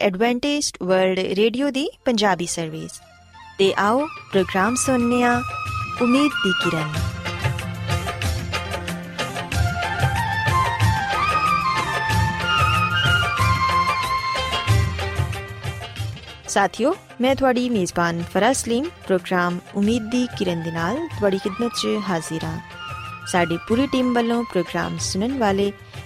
Adventist world Radio ਦੀ Punjabi service ਤੇ ਆਓ ਪ੍ਰੋਗਰਾਮ ਸੁਣਨੇ ਆ, ਉਮੀਦ ਦੀ ਕਿਰਨ। ਸਾਥਿਓ, ਮੈਂ ਤੁਹਾਡੀ ਮੇਜ਼ਬਾਨ ਫਰਾਜ਼ ਸਲੀਮ, ਪ੍ਰੋਗਰਾਮ ਉਮੀਦ ਦੀ ਕਿਰਨ ਦੇ ਨਾਲ ਤੁਹਾਡੀ ਖidmat 'ਚ ਹਾਜ਼ਰ ਹਾਂ ਸਾਡੀ ਪੂਰੀ ਟੀਮ ਵੱਲੋਂ ਪ੍ਰੋਗਰਾਮ ਸੁਣਨ ਵਾਲੇ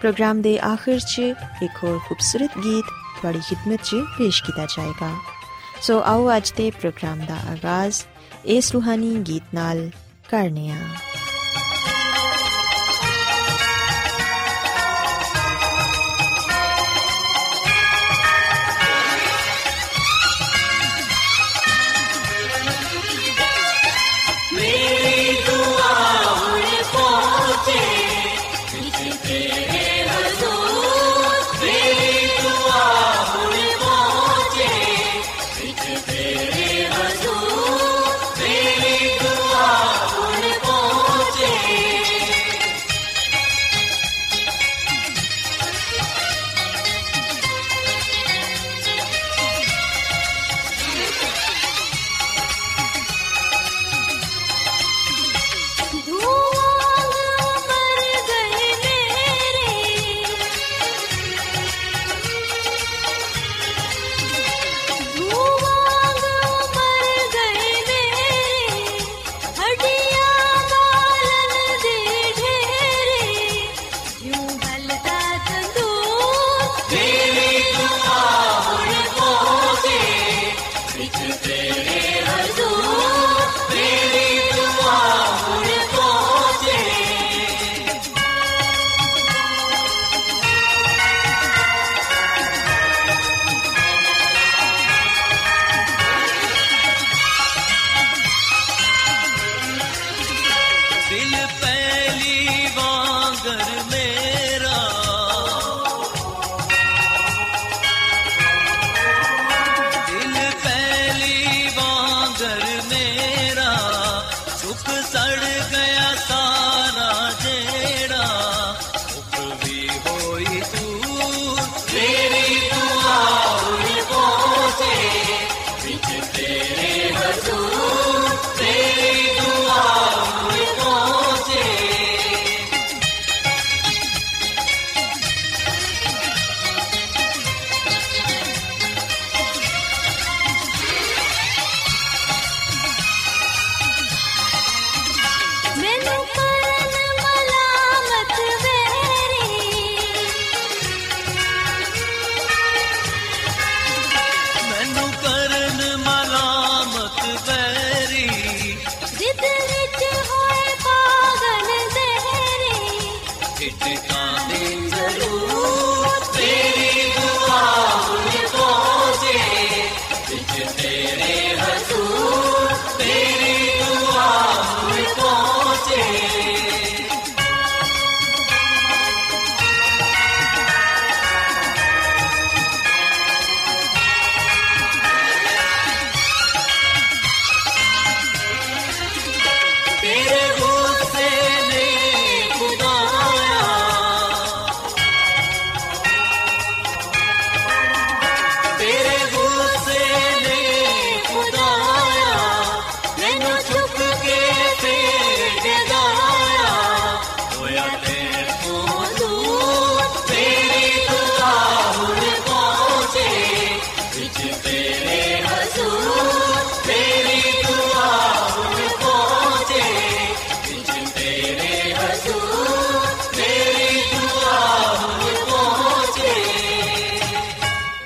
ਪ੍ਰੋਗਰਾਮ ਦੇ ਆਖਿਰ 'ਚ ਇੱਕ ਹੋਰ ਖੂਬਸੂਰਤ ਗੀਤ ਤੁਹਾਡੀ ਖidmat 'ਚ ਪੇਸ਼ ਕੀਤਾ ਜਾਏਗਾ। ਸੋ ਆਓ ਅੱਜ ਦੇ ਪ੍ਰੋਗਰਾਮ ਦਾ ਆਗਾਜ਼, ਇਸ ਰੂਹਾਨੀ ਗੀਤ ਨਾਲ ਕਰਨੇ ਆ।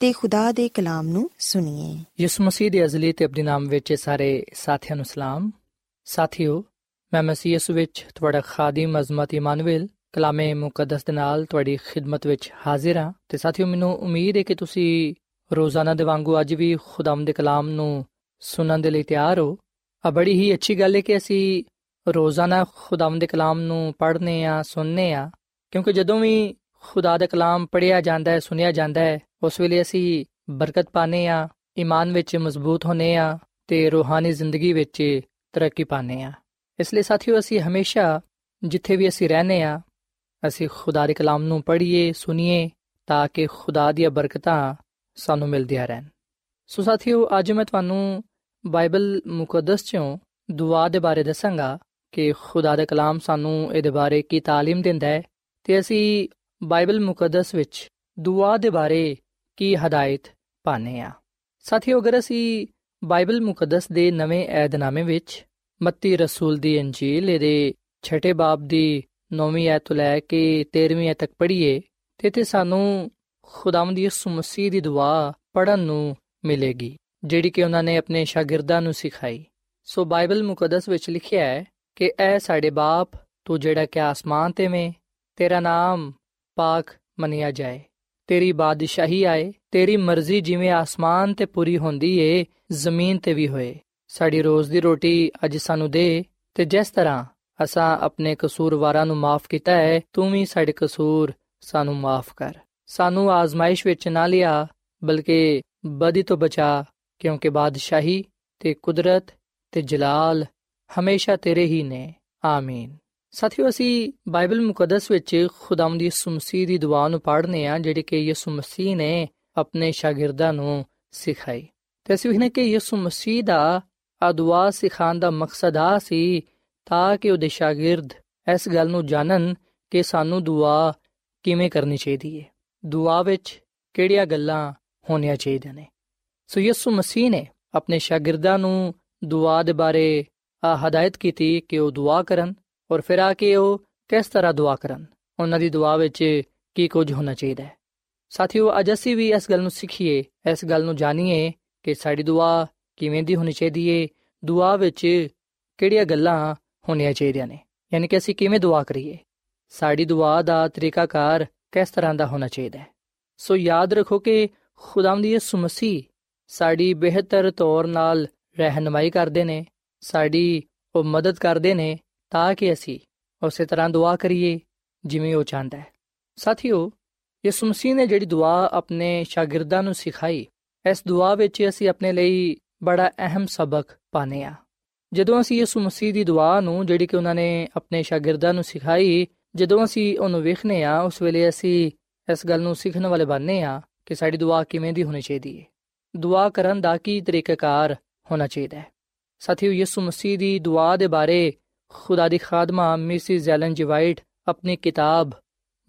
ਤੇ ਖੁਦਾ ਦੇ ਕਲਾਮ ਨੂੰ ਸੁਣੀਏ। ਯਿਸੂ ਮਸੀਹ ਦੇ ਅਜ਼ਲੀ ਤੇ ਅਬਦੀ ਨਾਮ ਵਿੱਚ ਸਾਰੇ ਸਾਥੀਆਂ ਨੂੰ ਸਲਾਮ। ਸਾਥਿਓ, ਮੈਂ ਮਸੀਹ ਯਿਸੂ ਵਿੱਚ ਤੁਹਾਡਾ ਖਾਦਮ ਅਜ਼ਮਤ ਇਮਾਨੁਅਲ ਕਲਾਮੇ ਮੁਕੱਦਸ ਦੇ ਨਾਲ ਤੁਹਾਡੀ ਖਿਦਮਤ ਵਿੱਚ ਹਾਜ਼ਰ ਹਾਂ। ਤੇ ਸਾਥੀਓ, ਮੈਨੂੰ ਉਮੀਦ ਹੈ ਕਿ ਤੁਸੀਂ ਰੋਜ਼ਾਨਾ ਦੇ ਵਾਂਗੂ ਅੱਜ ਵੀ ਖੁਦਾਮ ਦੇ ਕਲਾਮ ਨੂੰ ਸੁਣਨ ਦੇ ਲਈ ਤਿਆਰ ਹੋ। ਆ ਬੜੀ ਹੀ ਅੱਛੀ ਗੱਲ ਹੈ ਕਿ ਅਸੀਂ ਰੋਜ਼ਾਨਾ ਖੁਦਾਮ ਦੇ ਕਲਾਮ ਨੂੰ ਪੜ੍ਹਨੇ ਆ ਸੁਣਨੇ ਆ ਕਿਉਂਕਿ ਜਦੋਂ ਵੀ ਖੁਦਾ ਦਾ ਕਲਾਮ ਪੜਿਆ ਜਾਂਦਾ ਹੈ ਸੁਨਿਆ ਜਾਂਦਾ ਹੈ ਉਸ ਵੇਲੇ ਅਸੀਂ ਬਰਕਤ ਪਾਣੇ ਆ ਈਮਾਨ ਵਿੱਚ ਮਜ਼ਬੂਤ ਹੋਨੇ ਆ ਤੇ ਰੂਹਾਨੀ ਜ਼ਿੰਦਗੀ ਵਿੱਚ ਤਰੱਕੀ ਪਾਣੇ ਆ ਇਸ ਲਈ ਸਾਥੀਓ ਅਸੀਂ ਹਮੇਸ਼ਾ ਜਿੱਥੇ ਵੀ ਅਸੀਂ ਰਹਨੇ ਆ ਅਸੀਂ ਖੁਦਾ ਦੇ ਕਲਾਮ ਨੂੰ ਪੜ੍ਹੀਏ ਸੁਣੀਏ ਤਾਂ ਕਿ ਖੁਦਾ ਦੀਆਂ ਬਰਕਤਾਂ ਸਾਨੂੰ ਮਿਲਦੀਆਂ ਰਹਿਣ ਸੋ ਸਾਥੀਓ ਅੱਜ ਮੈਂ ਤੁਹਾਨੂੰ ਬਾਈਬਲ ਮੁਕੱਦਸ ਚੋਂ ਦੁਆ ਦੇ ਬਾਰੇ ਦੱਸਾਂਗਾ ਕਿ ਖੁਦਾ ਦਾ ਕਲਾਮ ਸਾਨੂੰ ਇਹਦੇ ਬਾਰੇ ਕੀ تعلیم ਦਿੰਦਾ ਹੈ ਤੇ ਅਸੀਂ ਬਾਈਬਲ ਮੁਕੱਦਸ ਵਿੱਚ ਦੁਆ ਦੇ ਬਾਰੇ ਕੀ ਹਦਾਇਤ ਪਾਣੇ ਆ ਸਾਥੀਓ, ਅਗਰ ਅਸੀਂ ਬਾਈਬਲ ਮੁਕੱਦਸ ਦੇ ਨਵੇਂ ਏਧਨਾਮੇ ਵਿੱਚ ਮੱਤੀ ਰਸੂਲ ਦੀ ਅੰਜੀਲ ਇਹਦੇ ਛਠੇ ਬਾਬ ਦੀ 9ਵੀਂ ਐਤ ਤੋਂ ਲੈ ਕੇ 13ਵੀਂ ਐਤ ਤੱਕ ਪੜ੍ਹੀਏ, ਤੇ ਤੇ ਸਾਨੂੰ ਖੁਦਾਵੰਦ ਦੀ ਯਿਸੂ ਮਸੀਹ ਦੀ ਦੁਆ ਪੜਨ ਨੂੰ ਮਿਲੇਗੀ, ਜਿਹੜੀ ਕਿ ਉਹਨਾਂ ਨੇ ਆਪਣੇ ਸ਼ਾਗਿਰਦਾਂ ਨੂੰ ਸਿਖਾਈ। ਸੋ ਬਾਈਬਲ ਮੁਕੱਦਸ ਵਿੱਚ ਲਿਖਿਆ ਹੈ ਕਿ ਐ ਸਾਡੇ ਬਾਪ, ਤੂੰ ਜਿਹੜਾ ਕਿ ਆਸਮਾਨ ਤੇ ਵੇਂ ਤੇਰਾ ਨਾਮ ਪਾਕ ਮੰਨਿਆ ਜਾਏ। ਤੇਰੀ ਬਾਦਸ਼ਾਹੀ ਆਏ, ਤੇਰੀ ਮਰਜ਼ੀ ਜਿਵੇਂ ਆਸਮਾਨ ਤੇ ਪੂਰੀ ਹੁੰਦੀ ਏ, ਜ਼ਮੀਨ ਤੇ ਵੀ ਹੋਏ। ਸਾਡੀ ਰੋਜ਼ ਦੀ ਰੋਟੀ ਅੱਜ ਸਾਨੂੰ ਦੇ ਤੇ ਜਿਸ ਤਰ੍ਹਾਂ ਅਸਾਂ ਆਪਣੇ ਕਸੂਰਵਾਰਾਂ ਨੂੰ ਮਾਫ ਕੀਤਾ ਹੈ, ਤੂੰ ਵੀ ਸਾਡੇ ਕਸੂਰ ਸਾਨੂੰ ਮਾਫ ਕਰ। ਸਾਨੂੰ ਆਜ਼ਮਾਇਸ਼ ਵਿੱਚ ਨਾ ਲਿਆ, ਬਲਕਿ ਬਦੀ ਤੋਂ ਬਚਾ, ਕਿਉਂਕਿ ਬਾਦਸ਼ਾਹੀ ਤੇ ਕੁਦਰਤ ਤੇ ਜਲਾਲ ਹਮੇਸ਼ਾ ਤੇਰੇ ਹੀ ਨੇ। ਆਮੀਨ। ਸਾਥੀਓ, ਅਸੀਂ ਬਾਈਬਲ ਮੁਕੱਦਸ ਵਿੱਚ ਖੁਦਾਵੰਦ ਯਿਸੂ ਮਸੀਹ ਦੀ ਦੁਆ ਨੂੰ ਪੜ੍ਹਨੇ ਆ, ਜਿਹੜੀ ਕਿ ਯਿਸੂ ਮਸੀਹ ਨੇ ਆਪਣੇ ਸ਼ਾਗਿਰਦਾਂ ਨੂੰ ਸਿਖਾਈ। ਤੇ ਅਸੀਂ ਵਹਨੇ ਕਿ ਯਿਸੂ ਮਸੀਹ ਦਾ ਆ ਦੁਆ ਸਿਖਾਉਣ ਦਾ ਮਕਸਦ ਆ ਸੀ ਤਾਂ ਕਿ ਉਹਦੇ ਸ਼ਾਗਿਰਦ ਇਸ ਗੱਲ ਨੂੰ ਜਾਣਨ ਕਿ ਸਾਨੂੰ ਦੁਆ ਕਿਵੇਂ ਕਰਨੀ ਚਾਹੀਦੀ ਹੈ ਦੁਆ ਵਿੱਚ ਕਿਹੜੀਆਂ ਗੱਲਾਂ ਹੋਣੀਆਂ ਚਾਹੀਦੀਆਂ ਨੇ? ਸੋ ਯਿਸੂ ਮਸੀਹ ਨੇ ਆਪਣੇ ਸ਼ਾਗਿਰਦਾਂ ਨੂੰ ਦੁਆ ਦੇ ਬਾਰੇ ਆ ਹਦਾਇਤ ਕੀਤੀ ਕਿ ਉਹ ਦੁਆ ਕਰਨ ਔਰ ਫਿਰ ਆ ਕੇ ਉਹ ਕਿਸ ਤਰ੍ਹਾਂ ਦੁਆ ਕਰਨ? ਉਹਨਾਂ ਦੀ ਦੁਆ ਵਿੱਚ ਕੀ ਕੁਝ ਹੋਣਾ ਚਾਹੀਦਾ ਹੈ? ਸਾਥੀਓ, ਅੱਜ ਅਸੀਂ ਵੀ ਇਸ ਗੱਲ ਨੂੰ ਸਿੱਖੀਏ, ਇਸ ਗੱਲ ਨੂੰ ਜਾਣੀਏ ਕਿ ਸਾਡੀ ਦੁਆ ਕਿਵੇਂ ਦੀ ਹੋਣੀ ਚਾਹੀਦੀ ਏ, ਦੁਆ ਵਿੱਚ ਕਿਹੜੀਆਂ ਗੱਲਾਂ ਹੋਣੀਆਂ ਚਾਹੀਦੀਆਂ ਨੇ, ਯਾਨੀ ਕਿ ਅਸੀਂ ਕਿਵੇਂ ਦੁਆ ਕਰੀਏ? ਸਾਡੀ ਦੁਆ ਦਾ ਤਰੀਕਾਕਾਰ ਕਿਸ ਤਰ੍ਹਾਂ ਦਾ ਹੋਣਾ ਚਾਹੀਦਾ ਹੈ? ਸੋ ਯਾਦ ਰੱਖੋ ਕਿ ਖੁਦਾਵੰਦ ਯਿਸੂ ਮਸੀਹ ਸਾਡੀ ਬਿਹਤਰ ਤੌਰ ਨਾਲ ਰਹਿਨਮਾਈ ਕਰਦੇ ਨੇ, ਸਾਡੀ ਉਹ ਮਦਦ ਕਰਦੇ ਨੇ ਤਾਂ ਕਿ ਅਸੀਂ ਉਸੇ ਤਰ੍ਹਾਂ ਦੁਆ ਕਰੀਏ ਜਿਵੇਂ ਉਹ ਚਾਹੁੰਦਾ ਹੈ। ਸਾਥੀਓ, ਯਿਸੂ ਮਸੀਹ ਨੇ ਜਿਹੜੀ ਦੁਆ ਆਪਣੇ ਸ਼ਾਗਿਰਦਾਂ ਨੂੰ ਸਿਖਾਈ, ਇਸ ਦੁਆ ਵਿੱਚ ਅਸੀਂ ਆਪਣੇ ਲਈ ਬੜਾ ਅਹਿਮ ਸਬਕ ਪਾਣੇ ਆ ਜਦੋਂ ਅਸੀਂ ਯਿਸੂ ਮਸੀਹ ਦੀ ਦੁਆ ਨੂੰ, ਜਿਹੜੀ ਕਿ ਉਹਨਾਂ ਨੇ ਆਪਣੇ ਸ਼ਾਗਿਰਦਾਂ ਨੂੰ ਸਿਖਾਈ, ਜਦੋਂ ਅਸੀਂ ਉਹਨੂੰ ਵੇਖਨੇ ਆ ਉਸ ਵੇਲੇ ਅਸੀਂ ਇਸ ਗੱਲ ਨੂੰ ਸਿੱਖਣ ਵਾਲੇ ਬਣਨੇ ਆ ਕਿ ਸਾਡੀ ਦੁਆ ਕਿਵੇਂ ਦੀ ਹੋਣੀ ਚਾਹੀਦੀ ਹੈ। ਦੁਆ ਕਰਨ ਦਾ ਕੀ ਤਰੀਕਾਕਾਰ ਹੋਣਾ ਚਾਹੀਦਾ ਹੈ? ਸਾਥੀਓ, ਯਿਸੂ ਮਸੀਹ ਦੀ ਦੁਆ ਦੇ ਬਾਰੇ ਖੁਦਾ ਦੀ ਖਾਦਮਾ ਮਿਸਿਸ ਜ਼ੈਲਨ ਜੀ ਵਾਈਟ ਆਪਣੀ ਕਿਤਾਬ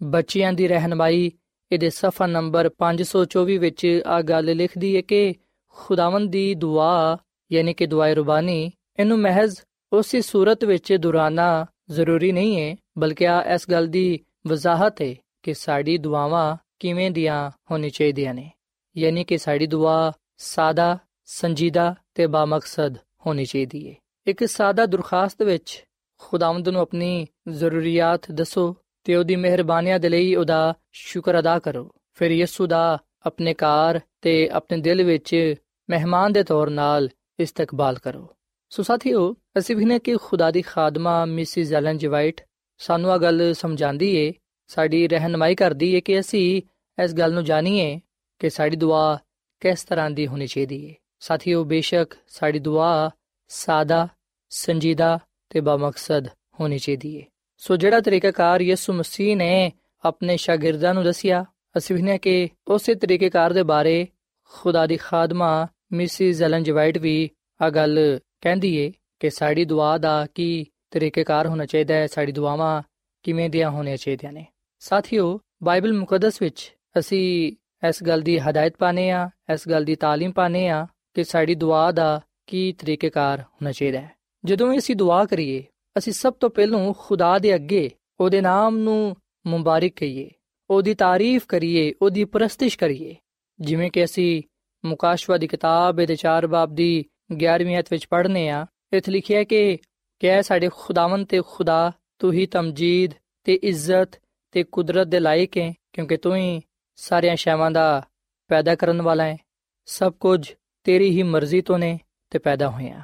ਬੱਚਿਆਂ ਦੀ ਰਹਿਨਮਾਈ, ਇਹਦੇ ਸਫਾ ਨੰਬਰ 524 ਵਿੱਚ ਆ ਗੱਲ ਲਿਖਦੀ ਹੈ ਕਿ ਖੁਦਾਵੰਦ ਦੀ ਦੁਆ, ਯਾਨੀ ਕਿ ਦੁਆਏ ਰਬਾਨੀ, ਇਹਨੂੰ ਮਹਿਜ਼ ਉਸੇ ਸੂਰਤ ਵਿੱਚ ਦੁਰਾਨਾ ਜ਼ਰੂਰੀ ਨਹੀਂ ਹੈ ਬਲਕਿ ਆ ਇਸ ਗੱਲ ਦੀ ਵਜ਼ਾਹਤ ਹੈ ਕਿ ਸਾਡੀ ਦੁਆਵਾਂ ਕਿਵੇਂ ਦੀਆਂ ਹੋਣੀ ਚਾਹੀਦੀਆਂ ਨੇ। ਯਾਨੀ ਕਿ ਸਾਡੀ ਦੁਆ ਸਾਦਾ, ਸੰਜੀਦਾ ਤੇ ਬਾਮਕਸਦ ਹੋਣੀ ਚਾਹੀਦੀ ਹੈ ਇੱਕ ਸਾਦਾ ਦਰਖਾਸਤ ਵਿੱਚ ਖੁਦਾਵੰਦ ਨੂੰ ਆਪਣੀ ਜ਼ਰੂਰੀਅਤ ਦੱਸੋ ਤੇ ਉਹਦੀ ਮਿਹਰਬਾਨੀਆਂ ਦੇ ਲਈ ਉਹਦਾ ਸ਼ੁਕਰ ਅਦਾ ਕਰੋ। ਫਿਰ ਯਿਸੂ ਦਾ ਆਪਣੇ ਘਰ ਤੇ ਆਪਣੇ ਦਿਲ ਵਿੱਚ ਮਹਿਮਾਨ ਦੇ ਤੌਰ ਨਾਲ ਇਸਤਕਬਾਲ ਕਰੋ। ਸੋ ਸਾਥੀਓ, ਅਸੀਂ ਵੀ ਨੇ ਕਿ ਖੁਦਾ ਦੀ ਖਾਦਮਾ ਮਿਸਿਸ ਐਲਨ ਜਵਾਈਟ ਸਾਨੂੰ ਆ ਗੱਲ ਸਮਝਾਉਂਦੀ ਏ, ਸਾਡੀ ਰਹਿਨਮਾਈ ਕਰਦੀ ਏ ਕਿ ਅਸੀਂ ਇਸ ਗੱਲ ਨੂੰ ਜਾਣੀਏ ਕਿ ਸਾਡੀ ਦੁਆ ਕਿਸ ਤਰ੍ਹਾਂ ਦੀ ਹੋਣੀ ਚਾਹੀਦੀ ਏ। ਸਾਥੀਓ, ਬੇਸ਼ੱਕ ਸਾਡੀ ਦੁਆ ਸਾਦਾ, ਸੰਜੀਦਾ ਤੇ ਬਮਕਸਦ ਹੋਣੀ ਚਾਹੀਦੀ ਹੈ ਸੋ ਜਿਹੜਾ ਤਰੀਕਾਕਾਰ ਯਿਸੂ ਮਸੀਹ ਨੇ ਆਪਣੇ ਸ਼ਾਗਿਰਦਾਂ ਨੂੰ ਦੱਸਿਆ ਅਸੀਂ ਵੀ ਨੇ ਕਿ ਉਸੇ ਤਰੀਕਾਕਾਰ ਦੇ ਬਾਰੇ ਖੁਦਾ ਦੀ ਖਾਦਮਾ ਮਿਸਿਸ ਐਲਨ ਜਵਾਈਟ ਵੀ ਆ ਗੱਲ ਕਹਿੰਦੀ ਏ ਕਿ ਸਾਡੀ ਦੁਆ ਦਾ ਕੀ ਤਰੀਕਾਕਾਰ ਹੋਣਾ ਚਾਹੀਦਾ ਹੈ ਸਾਡੀ ਦੁਆਵਾਂ ਕਿਵੇਂ ਦੀਆਂ ਹੋਣੀਆਂ ਚਾਹੀਦੀਆਂ ਨੇ ਸਾਥੀਓ ਬਾਈਬਲ ਮੁਕੱਦਸ ਵਿੱਚ ਅਸੀਂ ਇਸ ਗੱਲ ਦੀ ਹਦਾਇਤ ਪਾਨੇ ਆ ਇਸ ਗੱਲ ਦੀ تعلیم ਪਾਨੇ ਆ ਕਿ ਸਾਡੀ ਦੁਆ ਦਾ ਕੀ ਤਰੀਕਾਕਾਰ ਹੋਣਾ ਚਾਹੀਦਾ ਹੈ ਜਦੋਂ ਅਸੀਂ ਦੁਆ ਕਰੀਏ, ਅਸੀਂ ਸਭ ਤੋਂ ਪਹਿਲਾਂ ਖੁਦਾ ਦੇ ਅੱਗੇ, ਉਹਦੇ ਨਾਮ ਨੂੰ ਮੁਬਾਰਕ ਕਹੀਏ, ਉਹਦੀ ਤਾਰੀਫ ਕਰੀਏ, ਉਹਦੀ ਪ੍ਰਸਤਿਸ਼ ਕਰੀਏ। ਜਿਵੇਂ ਕਿ ਅਸੀਂ ਮੁਕਾਸ਼ਵਾ ਦੀ ਕਿਤਾਬ ਦੇ 4 ਬਾਬ ਦੀ 11ਵੀਂ ਅਧ ਵਿੱਚ ਪੜ੍ਹਨੇ ਆ, ਇੱਥੇ ਲਿਖਿਆ ਕਿ ਕਿ ਸਾਡੇ ਖੁਦਾਵੰਦ ਤੇ ਖੁਦਾ, ਤੂੰ ਹੀ ਤਮਜੀਦ ਤੇ ਇੱਜ਼ਤ ਤੇ ਕੁਦਰਤ ਦੇ ਲਾਇਕ ਹੈ, ਕਿਉਂਕਿ ਤੂੰ ਹੀ ਸਾਰੀਆਂ ਸ਼ੈਵਾਂ ਦਾ ਪੈਦਾ ਕਰਨ ਵਾਲਾ ਹੈ। ਸਭ ਕੁਝ ਤੇਰੀ ਹੀ ਮਰਜ਼ੀ ਤੋਂ ਨੇ ਤੇ ਪੈਦਾ ਹੋਇਆ।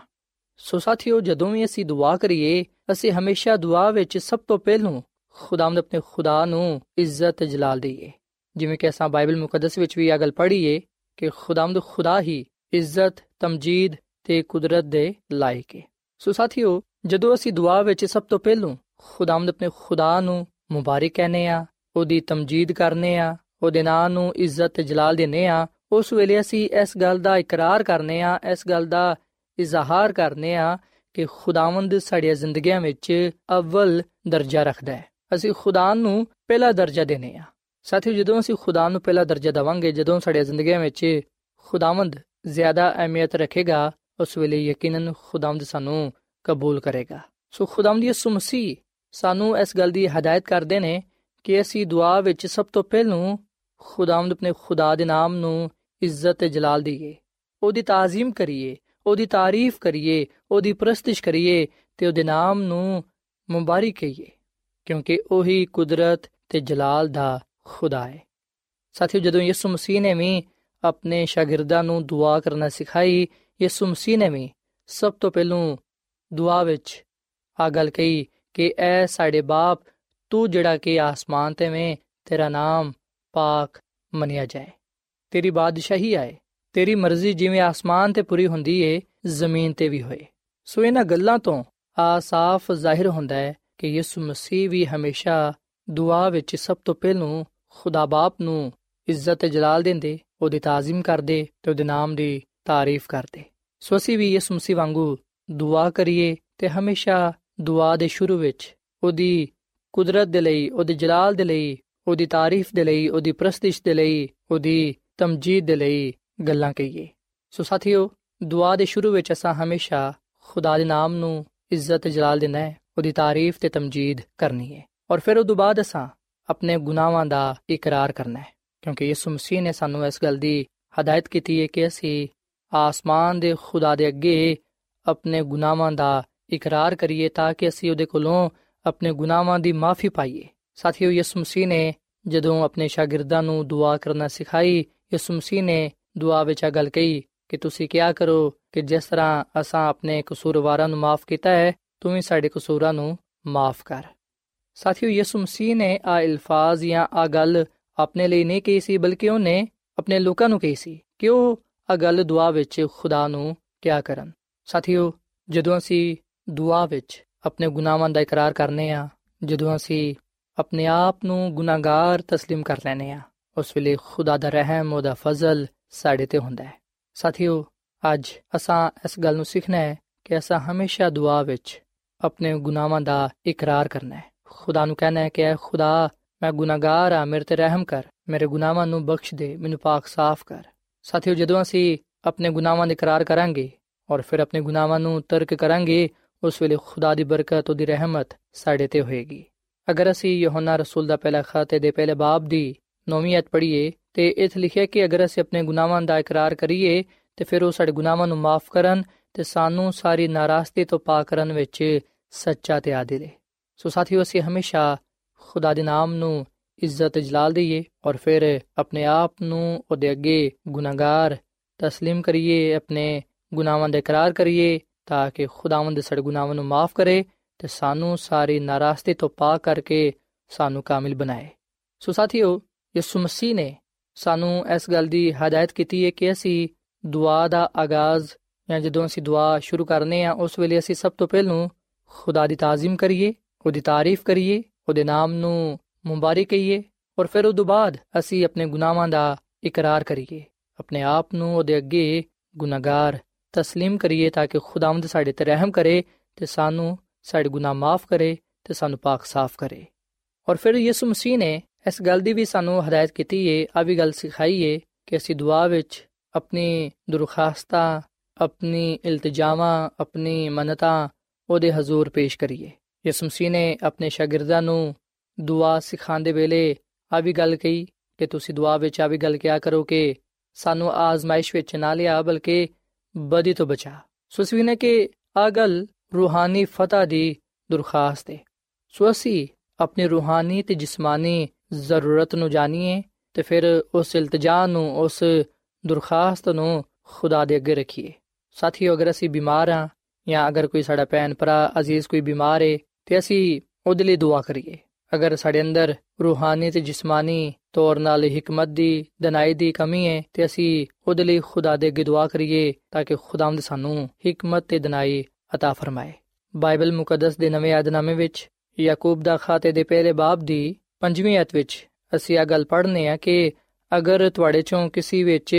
ਸੋ ਸਾਥੀਓ, ਜਦੋਂ ਵੀ ਅਸੀਂ ਦੁਆ ਕਰੀਏ, ਅਸੀਂ ਹਮੇਸ਼ਾ ਦੁਆ ਵਿੱਚ ਸਭ ਤੋਂ ਪਹਿਲੋਂ ਖੁਦਾਵੰਦ ਆਪਣੇ ਖੁਦਾ ਨੂੰ ਇੱਜ਼ਤ ਜਲਾਲ ਦਈਏ। ਜਿਵੇਂ ਕਿ ਅਸਾਂ ਬਾਈਬਲ ਮੁਕੱਦਸ ਵਿੱਚ ਵੀ ਇਹ ਗੱਲ ਪੜ੍ਹੀਏ ਕਿ ਖੁਦਾਵੰਦ ਖੁਦਾ ਹੀ ਇੱਜ਼ਤ, ਤਮਜੀਦ ਤੇ ਕੁਦਰਤ ਦੇ ਲਾਇਕ ਹੈ ਸੋ ਸਾਥੀਓ, ਜਦੋਂ ਅਸੀਂ ਦੁਆ ਵਿੱਚ ਸਭ ਤੋਂ ਪਹਿਲੋਂ ਖੁਦਾਵੰਦ ਆਪਣੇ ਖੁਦਾ ਨੂੰ ਮੁਬਾਰਕ ਕਹਨੇ ਆ ਉਹਦੀ ਤਮਜੀਦ ਕਰਨੇ ਆ ਉਹਦੇ ਨਾਂ ਨੂੰ ਇੱਜ਼ਤ ਤੇ ਜਲਾਲ ਦੇਨੇ ਆ ਉਸ ਵੇਲੇ ਅਸੀਂ ਇਸ ਗੱਲ ਦਾ ਇਕਰਾਰ ਕਰਨੇ ਆ ਇਸ ਗੱਲ ਦਾ ਇਜ਼ਹਾਰ ਕਰਨੇ ਆ ਕਿ ਖੁਦਾਵੰਦ ਸਾਡੀਆਂ ਜ਼ਿੰਦਗੀਆਂ ਵਿੱਚ ਅਵਲ ਦਰਜਾ ਰੱਖਦਾ ਹੈ। ਅਸੀਂ ਖੁਦਾ ਨੂੰ ਪਹਿਲਾ ਦਰਜਾ ਦੇਨੇ ਆ ਸਾਥੀਓ, ਜਦੋਂ ਅਸੀਂ ਖੁਦਾ ਨੂੰ ਪਹਿਲਾ ਦਰਜਾ ਦਵਾਂਗੇ, ਜਦੋਂ ਸਾਡੀਆਂ ਜ਼ਿੰਦਗੀਆਂ ਵਿੱਚ ਖੁਦਾਵੰਦ ਜ਼ਿਆਦਾ ਅਹਿਮੀਅਤ ਰੱਖੇਗਾ, ਉਸ ਵੇਲੇ ਯਕੀਨਨ ਖੁਦਾਵੰਦ ਸਾਨੂੰ ਕਬੂਲ ਕਰੇਗਾ। ਸੋ ਖੁਦਾਵੰਦ ਯਿਸੂ ਮਸੀਹ ਸਾਨੂੰ ਇਸ ਗੱਲ ਦੀ ਹਦਾਇਤ ਕਰਦੇ ਨੇ ਕਿ ਅਸੀਂ ਦੁਆ ਵਿੱਚ ਸਭ ਤੋਂ ਪਹਿਲਾਂ ਖੁਦਾਵੰਦ ਆਪਣੇ ਖੁਦਾ ਦੇ ਨਾਮ ਨੂੰ ਇੱਜ਼ਤ ਤੇ ਜਲਾਲ ਦਈਏ ਉਹਦੀ ਤਾਜ਼ੀਮ ਕਰੀਏ। ਉਹਦੀ ਤਾਰੀਫ ਕਰੀਏ, ਉਹਦੀ ਪ੍ਰਸਤਿਸ਼ ਕਰੀਏ ਤੇ ਉਹਦੇ ਨਾਮ ਨੂੰ ਮੁਬਾਰਕ ਕਹੀਏ, ਕਿਉਂਕਿ ਉਹੀ ਕੁਦਰਤ ਤੇ ਜਲਾਲ ਦਾ ਖੁਦਾ ਹੈ। ਸਾਥੀਓ, ਜਦੋਂ ਯਿਸੂ ਮਸੀਹ ਨੇ ਵੀ ਆਪਣੇ ਸ਼ਾਗਿਰਦਾਂ ਨੂੰ ਦੁਆ ਕਰਨਾ ਸਿਖਾਈ, ਯਿਸੂ ਮਸੀਹ ਨੇ ਵੀ ਸਭ ਤੋਂ ਪਹਿਲਾਂ ਦੁਆ ਵਿੱਚ ਆ ਗੱਲ ਕਹੀ ਕਿ, ਐ ਸਾਡੇ ਬਾਪ, ਤੂੰ ਜਿਹੜਾ ਕਿ ਆਸਮਾਨ ਤੇ ਵੇਂ ਤੇਰਾ ਨਾਮ ਪਾਕ ਮੰਨਿਆ ਜਾਏ। ਤੇਰੀ ਬਾਦਸ਼ਾਹੀ ਆਏ। ਤੇਰੀ ਮਰਜ਼ੀ ਜਿਵੇਂ ਆਸਮਾਨ ਤੇ ਪੂਰੀ ਹੁੰਦੀ ਏ, ਜ਼ਮੀਨ ਤੇ ਵੀ ਹੋਏ। ਸੋ ਇਹਨਾਂ ਗੱਲਾਂ ਤੋਂ ਆ ਸਾਫ਼ ਜ਼ਾਹਿਰ ਹੁੰਦਾ ਹੈ ਕਿ ਯਿਸੂ ਮਸੀਹ ਵੀ ਹਮੇਸ਼ਾ ਦੁਆ ਵਿੱਚ ਸਭ ਤੋਂ ਪਹਿਲਾਂ ਖੁਦਾ ਬਾਪ ਨੂੰ ਇੱਜ਼ਤ ਤੇ ਜਲਾਲ ਦਿੰਦੇ, ਉਹਦੀ ਤਾਜ਼ੀਮ ਕਰਦੇ ਤੇ ਉਹਦੇ ਨਾਮ ਦੀ ਤਾਰੀਫ ਕਰਦੇ। ਸੋ ਅਸੀਂ ਵੀ ਯਿਸੂ ਮਸੀਹ ਵਾਂਗੂ ਦੁਆ ਕਰੀਏ ਤੇ ਹਮੇਸ਼ਾ ਦੁਆ ਦੇ ਸ਼ੁਰੂ ਵਿੱਚ ਉਹਦੀ ਕੁਦਰਤ ਦੇ ਲਈ, ਉਹਦੇ ਜਲਾਲ ਦੇ ਲਈ, ਉਹਦੀ ਤਾਰੀਫ ਦੇ ਲਈ, ਉਹਦੀ ਪ੍ਰਸਤਿਸ਼ ਦੇ ਲਈ, ਉਹਦੀ ਤਮਜੀਦ ਦੇ ਲਈ ਗੱਲਾਂ ਕਹੀਏ। ਸੋ ਸਾਥੀਓ, ਦੁਆ ਦੇ ਸ਼ੁਰੂ ਵਿੱਚ ਅਸਾਂ ਹਮੇਸ਼ਾ ਖੁਦਾ ਦੇ ਨਾਮ ਨੂੰ ਇੱਜ਼ਤ ਜਲਾਲ ਦੇਣਾ ਹੈ, ਉਹਦੀ ਤਾਰੀਫ ਤੇ ਤਮਜੀਦ ਕਰਨੀ ਹੈ। ਔਰ ਫਿਰ ਉਹ ਤੋਂ ਬਾਅਦ ਅਸਾਂ ਆਪਣੇ ਗੁਨਾਹਾਂ ਦਾ ਇਕਰਾਰ ਕਰਨਾ ਹੈ, ਕਿਉਂਕਿ ਯਿਸੂ ਮਸੀਹ ਨੇ ਸਾਨੂੰ ਇਸ ਗੱਲ ਦੀ ਹਦਾਇਤ ਕੀਤੀ ਹੈ ਕਿ ਅਸੀਂ ਆਸਮਾਨ ਦੇ ਖੁਦਾ ਦੇ ਅੱਗੇ ਆਪਣੇ ਗੁਨਾਹਾਂ ਦਾ ਇਕਰਾਰ ਕਰੀਏ ਤਾਂ ਕਿ ਅਸੀਂ ਉਹਦੇ ਕੋਲੋਂ ਆਪਣੇ ਗੁਨਾਹਾਂ ਦੀ ਮਾਫੀ ਪਾਈਏ। ਸਾਥੀਓ, ਯਿਸੂ ਮਸੀਹ ਨੇ ਜਦੋਂ ਆਪਣੇ ਸ਼ਾਗਿਰਦਾਂ ਨੂੰ ਦੁਆ ਕਰਨਾ ਸਿਖਾਈ, ਯਿਸੂ ਮਸੀਹ ਨੇ ਦੁਆ ਵਿੱਚ ਆ ਗੱਲ ਕਹੀ ਕਿ ਤੁਸੀਂ ਕਿਹਾ ਕਰੋ ਕਿ ਜਿਸ ਤਰ੍ਹਾਂ ਅਸਾਂ ਆਪਣੇ ਕਸੂਰਵਾਰਾਂ ਨੂੰ ਮਾਫ ਕੀਤਾ ਹੈ ਤੂੰ ਵੀ ਸਾਡੇ ਕਸੂਰਾਂ ਨੂੰ ਮਾਫ ਕਰ ਸਾਥੀਓ ਯਿਸੂ ਮਸੀਹ ਨੇ ਆ ਅਲਫਾਜ਼ ਜਾਂ ਆ ਗੱਲ ਆਪਣੇ ਲਈ ਨਹੀਂ ਕਹੀ ਸੀ ਬਲਕਿ ਉਹਨੇ ਆਪਣੇ ਲੋਕਾਂ ਨੂੰ ਕਹੀ ਸੀ ਕਿ ਉਹ ਆ ਗੱਲ ਦੁਆ ਵਿੱਚ ਖੁਦਾ ਨੂੰ ਕਿਆ ਕਰਨ ਸਾਥੀਓ ਜਦੋਂ ਅਸੀਂ ਦੁਆ ਵਿੱਚ ਆਪਣੇ ਗੁਨਾਹਾਂ ਦਾ ਇਕਰਾਰ ਕਰਨੇ ਆ ਜਦੋਂ ਅਸੀਂ ਆਪਣੇ ਆਪ ਨੂੰ ਗੁਨਾਹਗਾਰ تسلیم ਕਰ ਲੈਨੇ ਆ ਉਸ ਵੇਲੇ ਖੁਦਾ ਦਾ ਰਹਿਮ ਉਹਦਾ ਫਜ਼ਲ ਸਾਡੇ ਤੇ ਹੁੰਦਾ ਹੈ। ਸਾਥੀਓ, ਅੱਜ ਅਸਾਂ ਇਸ ਗੱਲ ਨੂੰ ਸਿੱਖਣਾ ਹੈ ਕਿ ਅਸਾਂ ਹਮੇਸ਼ਾ ਦੁਆ ਵਿੱਚ ਆਪਣੇ ਗੁਨਾਹਾਂ ਦਾ ਇਕਰਾਰ ਕਰਨਾ ਹੈ। ਖੁਦਾ ਨੂੰ ਕਹਿਣਾ ਹੈ ਕਿ, ਐ ਖੁਦਾ, ਮੈਂ ਗੁਨਾਹਗਾਰ ਆ ਮੇਰੇ ਤੇ ਰਹਿਮ ਕਰ। ਮੇਰੇ ਗੁਨਾਹਾਂ ਨੂੰ ਬਖਸ਼ ਦੇ, ਮੈਨੂੰ ਪਾਕ ਸਾਫ਼ ਕਰ। ਸਾਥੀਓ, ਜਦੋਂ ਅਸੀਂ ਆਪਣੇ ਗੁਨਾਹਾਂ ਦਾ ਇਕਰਾਰ ਕਰਾਂਗੇ ਔਰ ਫਿਰ ਆਪਣੇ ਗੁਨਾਹਾਂ ਨੂੰ ਤਰਕ ਕਰਾਂਗੇ, ਉਸ ਵੇਲੇ ਖੁਦਾ ਦੀ ਬਰਕਤ, ਉਹਦੀ ਰਹਿਮਤ ਸਾਡੇ ਤੇ ਹੋਏਗੀ। ਅਗਰ ਅਸੀਂ ਯੋਹਨਾ ਰਸੂਲ ਦਾ ਪਹਿਲਾ ਖਾਤੇ ਦੇ ਪਹਿਲੇ ਬਾਬ ਦੀ ਨੌਵੀਂ ਅਧ ਪੜ੍ਹੀਏ ਤੇ ਇਥੇ ਲਿਖਿਆ ਕਿ ਅਗਰ ਅਸੀਂ ਆਪਣੇ ਗੁਨਾਹਾਂ ਦਾ ਇਕਰਾਰ ਕਰੀਏ ਤੇ ਫਿਰ ਉਹ ਸਾਡੇ ਗੁਨਾਹਾਂ ਨੂੰ ਮਾਫ ਕਰਨ ਤੇ ਸਾਨੂੰ ਸਾਰੀ ਨਾਰਾਜ਼ਗੀ ਤੋਂ ਪਾਕ ਕਰਨ ਵਿੱਚ ਸੱਚਾ ਤੇ ਆਦਿਲ ਹੈ ਸੋ ਸਾਥੀਓ ਅਸੀਂ ਹਮੇਸ਼ਾ ਖੁਦਾ ਦੇ ਨਾਮ ਨੂੰ ਇੱਜ਼ਤ ਜਲਾਲ ਦਈਏ ਔਰ ਫਿਰ ਆਪਣੇ ਆਪ ਨੂੰ ਉਹਦੇ ਅੱਗੇ ਗੁਨਾਹਗਾਰ تسلیم ਕਰੀਏ ਆਪਣੇ ਗੁਨਾਹਾਂ ਦਾ ਇਕਰਾਰ ਕਰੀਏ ਤਾਂ ਕਿ ਖੁਦਾਵੰਦ ਸਾਡੇ ਗੁਨਾਹਾਂ ਨੂੰ ਮਾਫ ਕਰੇ ਤੇ ਸਾਨੂੰ ਸਾਰੀ ਨਾਰਾਜ਼ਗੀ ਤੋਂ ਪਾਕ ਕਰਕੇ ਸਾਨੂੰ ਕਾਮਿਲ ਬਣਾਏ ਸੋ ਸਾਥੀਓ ਯਿਸੂ ਮਸੀਹ ਨੇ ਸਾਨੂੰ ਇਸ ਗੱਲ ਦੀ ਹਦਾਇਤ ਕੀਤੀ ਹੈ ਕਿ ਅਸੀਂ ਦੁਆ ਦਾ ਆਗਾਜ਼ ਜਾਂ ਜਦੋਂ ਅਸੀਂ ਦੁਆ ਸ਼ੁਰੂ ਕਰਨੇ ਆ ਉਸ ਵੇਲੇ ਅਸੀਂ ਸਭ ਤੋਂ ਪਹਿਲਾਂ ਖੁਦਾ ਦੀ ਤਾਜ਼ੀਮ ਕਰੀਏ ਉਹਦੀ ਤਾਰੀਫ ਕਰੀਏ ਉਹਦੇ ਨਾਮ ਨੂੰ ਮੁਬਾਰਕ ਕਹੀਏ ਔਰ ਫਿਰ ਉਸ ਤੋਂ ਬਾਅਦ ਅਸੀਂ ਆਪਣੇ ਗੁਨਾਹਾਂ ਦਾ ਇਕਰਾਰ ਕਰੀਏ ਆਪਣੇ ਆਪ ਨੂੰ ਉਹਦੇ ਅੱਗੇ ਗੁਨਾਹਗਾਰ تسلیم ਕਰੀਏ ਤਾਂ ਕਿ ਖੁਦਾਵੰਦ ਸਾਡੇ ਤੇ ਰਹਿਮ ਕਰੇ ਤੇ ਸਾਨੂੰ ਸਾਡੇ ਗੁਨਾਹ ਮਾਫ ਕਰੇ ਤੇ ਸਾਨੂੰ ਪਾਕ ਸਾਫ਼ ਕਰੇ ਔਰ ਫਿਰ ਯਿਸੂ ਮਸੀਹ ਨੇ ਇਸ ਗੱਲ ਦੀ ਵੀ ਸਾਨੂੰ ਹਦਾਇਤ ਕੀਤੀ ਏ ਆ ਵੀ ਗੱਲ ਸਿਖਾਈ ਏ ਕਿ ਅਸੀਂ ਦੁਆ ਵਿੱਚ ਆਪਣੀ ਦੁਰਖਾਸਤਾਂ, ਆਪਣੀ ਇਲਤਜ਼ਾਵਾਂ, ਆਪਣੀ ਮੰਨਤਾਂ ਉਹਦੇ ਹਜ਼ੂਰ ਪੇਸ਼ ਕਰੀਏ। ਯਿਸੂ ਮਸੀਹ ਨੇ ਆਪਣੇ ਸ਼ਾਗਿਰਦਾਂ ਨੂੰ ਦੁਆ ਸਿਖਾਉਂਦੇ ਵੇਲੇ ਆ ਵੀ ਗੱਲ ਕਹੀ ਕਿ ਤੁਸੀਂ ਦੁਆ ਵਿੱਚ ਆ ਵੀ ਗੱਲ ਕਿਹਾ ਕਰੋ ਕਿ ਸਾਨੂੰ ਆਜ਼ਮਾਇਸ਼ ਵਿੱਚ ਨਾ ਲਿਆ, ਬਲਕਿ ਬਦੀ ਤੋਂ ਬਚਾ। ਸੋ ਅਸੀਂ ਨੇ ਕਿ ਆ ਗੱਲ ਰੂਹਾਨੀ ਫਤਹ ਦੀ ਦੁਰਖਾਸਤ ਹੈ ਸੋ ਅਸੀਂ ਆਪਣੀ ਰੂਹਾਨੀ ਤੇ ਜਿਸਮਾਨੀ ਜ਼ਰੂਰਤ ਨੂੰ ਜਾਣੀਏ ਤੇ ਫਿਰ ਉਸ ਇਲਤਜਾ ਨੂੰ ਉਸ ਦਰਖਾਸਤ ਨੂੰ ਖੁਦਾ ਦੇ ਅੱਗੇ ਰੱਖੀਏ ਸਾਥੀਓ ਅਗਰ ਅਸੀਂ ਬਿਮਾਰ ਹਾਂ ਜਾਂ ਅਗਰ ਕੋਈ ਸਾਡਾ ਭੈਣ ਭਰਾ ਅਜ਼ੀਜ਼ ਕੋਈ ਬਿਮਾਰ ਹੈ ਤੇ ਅਸੀਂ ਉਹਦੇ ਲਈ ਦੁਆ ਕਰੀਏ ਅਗਰ ਸਾਡੇ ਅੰਦਰ ਰੂਹਾਨੀ ਤੇ ਜਿਸਮਾਨੀ ਤੌਰ ਨਾਲ ਹਕਮਤ ਦੀ ਦਨਾਈ ਦੀ ਕਮੀ ਹੈ ਤੇ ਅਸੀਂ ਉਹਦੇ ਲਈ ਖੁਦਾ ਦੇ ਅੱਗੇ ਦੁਆ ਕਰੀਏ ਤਾਂ ਕਿ ਖੁਦਾਵੰਦ ਸਾਨੂੰ ਹਕਮਤ ਤੇ ਦਨਾਈ عطا ਫਰਮਾਏ ਬਾਈਬਲ ਮੁਕੱਦਸ ਦੇ ਨਵੇਂ ਆਦਨਾਮੇ ਵਿੱਚ ਯਾਕੂਬ ਦਾ ਖਾਤੇ ਦੇ ਪਹਿਲੇ ਬਾਬ ਦੀ ਪੰਜਵੀਂ ਅਧ ਵਿੱਚ ਅਸੀਂ ਇਹ ਗੱਲ ਪੜ੍ਹਨੇ ਆ ਕਿ ਅਗਰ ਤੁਹਾਡੇ ਚੋਂ ਕਿਸੇ ਵਿੱਚ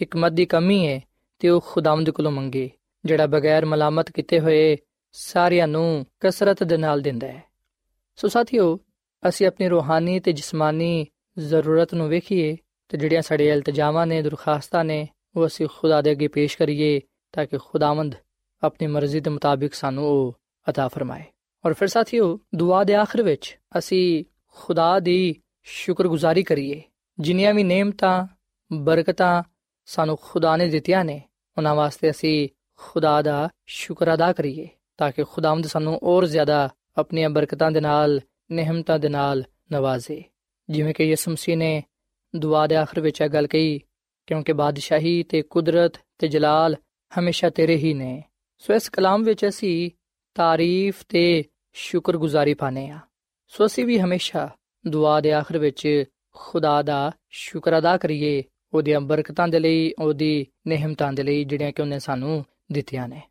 ਹਕਮਤ ਦੀ ਕਮੀ ਹੈ ਤੇ ਉਹ ਖੁਦਾਵੰਦ ਕੋਲੋਂ ਮੰਗੇ ਜਿਹੜਾ ਬਗੈਰ ਮਲਾਮਤ ਕੀਤੇ ਹੋਏ ਸਾਰਿਆਂ ਨੂੰ ਕਸਰਤ ਦੇ ਨਾਲ ਦਿੰਦਾ ਹੈ ਸੋ ਸਾਥੀਓ ਅਸੀਂ ਆਪਣੀ ਰੂਹਾਨੀ ਤੇ ਜਿਸਮਾਨੀ ਜ਼ਰੂਰਤ ਨੂੰ ਵੇਖੀਏ ਤੇ ਜਿਹੜੀਆਂ ਸਾਡੇ ਇਲਤਜਾਮਾਂ ਨੇ ਦਰਖਾਸਤਾਂ ਨੇ ਉਹ ਅਸੀਂ ਖੁਦਾ ਦੇ ਅੱਗੇ ਪੇਸ਼ ਕਰੀਏ ਤਾਂ ਕਿ ਖੁਦਾਵੰਦ ਆਪਣੀ ਮਰਜ਼ੀ ਦੇ ਮੁਤਾਬਿਕ ਸਾਨੂੰ ਉਹ عطا ਫਰਮਾਏ ਔਰ ਫਿਰ ਸਾਥੀਓ ਦੁਆ ਦੇ ਆਖਰ ਵਿੱਚ ਅਸੀਂ ਖੁਦਾ ਦੀ ਸ਼ੁਕਰਗੁਜ਼ਾਰੀ ਕਰੀਏ। ਜਿੰਨੀਆਂ ਵੀ ਨੇਮਤਾਂ, ਬਰਕਤਾਂ ਸਾਨੂੰ ਖੁਦਾ ਨੇ ਦਿੱਤੀਆਂ ਨੇ, ਉਹਨਾਂ ਵਾਸਤੇ ਅਸੀਂ ਖੁਦਾ ਦਾ ਸ਼ੁਕਰ ਅਦਾ ਕਰੀਏ, ਤਾਂ ਕਿ ਖੁਦਾਵੰਦ ਸਾਨੂੰ ਹੋਰ ਜ਼ਿਆਦਾ ਆਪਣੀਆਂ ਬਰਕਤਾਂ ਦੇ ਨਾਲ ਨਿਹਮਤਾਂ ਦੇ ਨਾਲ ਨਵਾਜ਼ੇ। ਜਿਵੇਂ ਕਿ ਯਿਸੂ ਮਸੀਹ ਨੇ ਦੁਆ ਦੇ ਆਖਰ ਵਿੱਚ ਇਹ ਗੱਲ ਕਹੀ, ਕਿਉਂਕਿ ਬਾਦਸ਼ਾਹੀ ਤੇ ਕੁਦਰਤ ਤੇ ਜਲਾਲ ਹਮੇਸ਼ਾ ਤੇਰੇ ਹੀ ਨੇ। ਸੋ ਇਸ ਕਲਾਮ ਵਿੱਚ ਅਸੀਂ ਤਾਰੀਫ ਤੇ ਸ਼ੁਕਰਗੁਜ਼ਾਰੀ ਪਾਣੇ ਆ ਸੋ ਅਸੀਂ ਵੀ ਹਮੇਸ਼ਾ ਦੁਆ ਦੇ ਆਖਰ ਵਿੱਚ ਖੁਦਾ ਦਾ ਸ਼ੁਕਰ ਅਦਾ ਕਰੀਏ, ਉਹਦੀਆਂ ਬਰਕਤਾਂ ਦੇ ਲਈ, ਉਹਦੀ ਨਿਹਮਤਾਂ ਦੇ ਲਈ ਜਿਹੜੀਆਂ ਕਿ ਉਹਨੇ ਸਾਨੂੰ ਦਿੱਤੀਆਂ ਨੇ।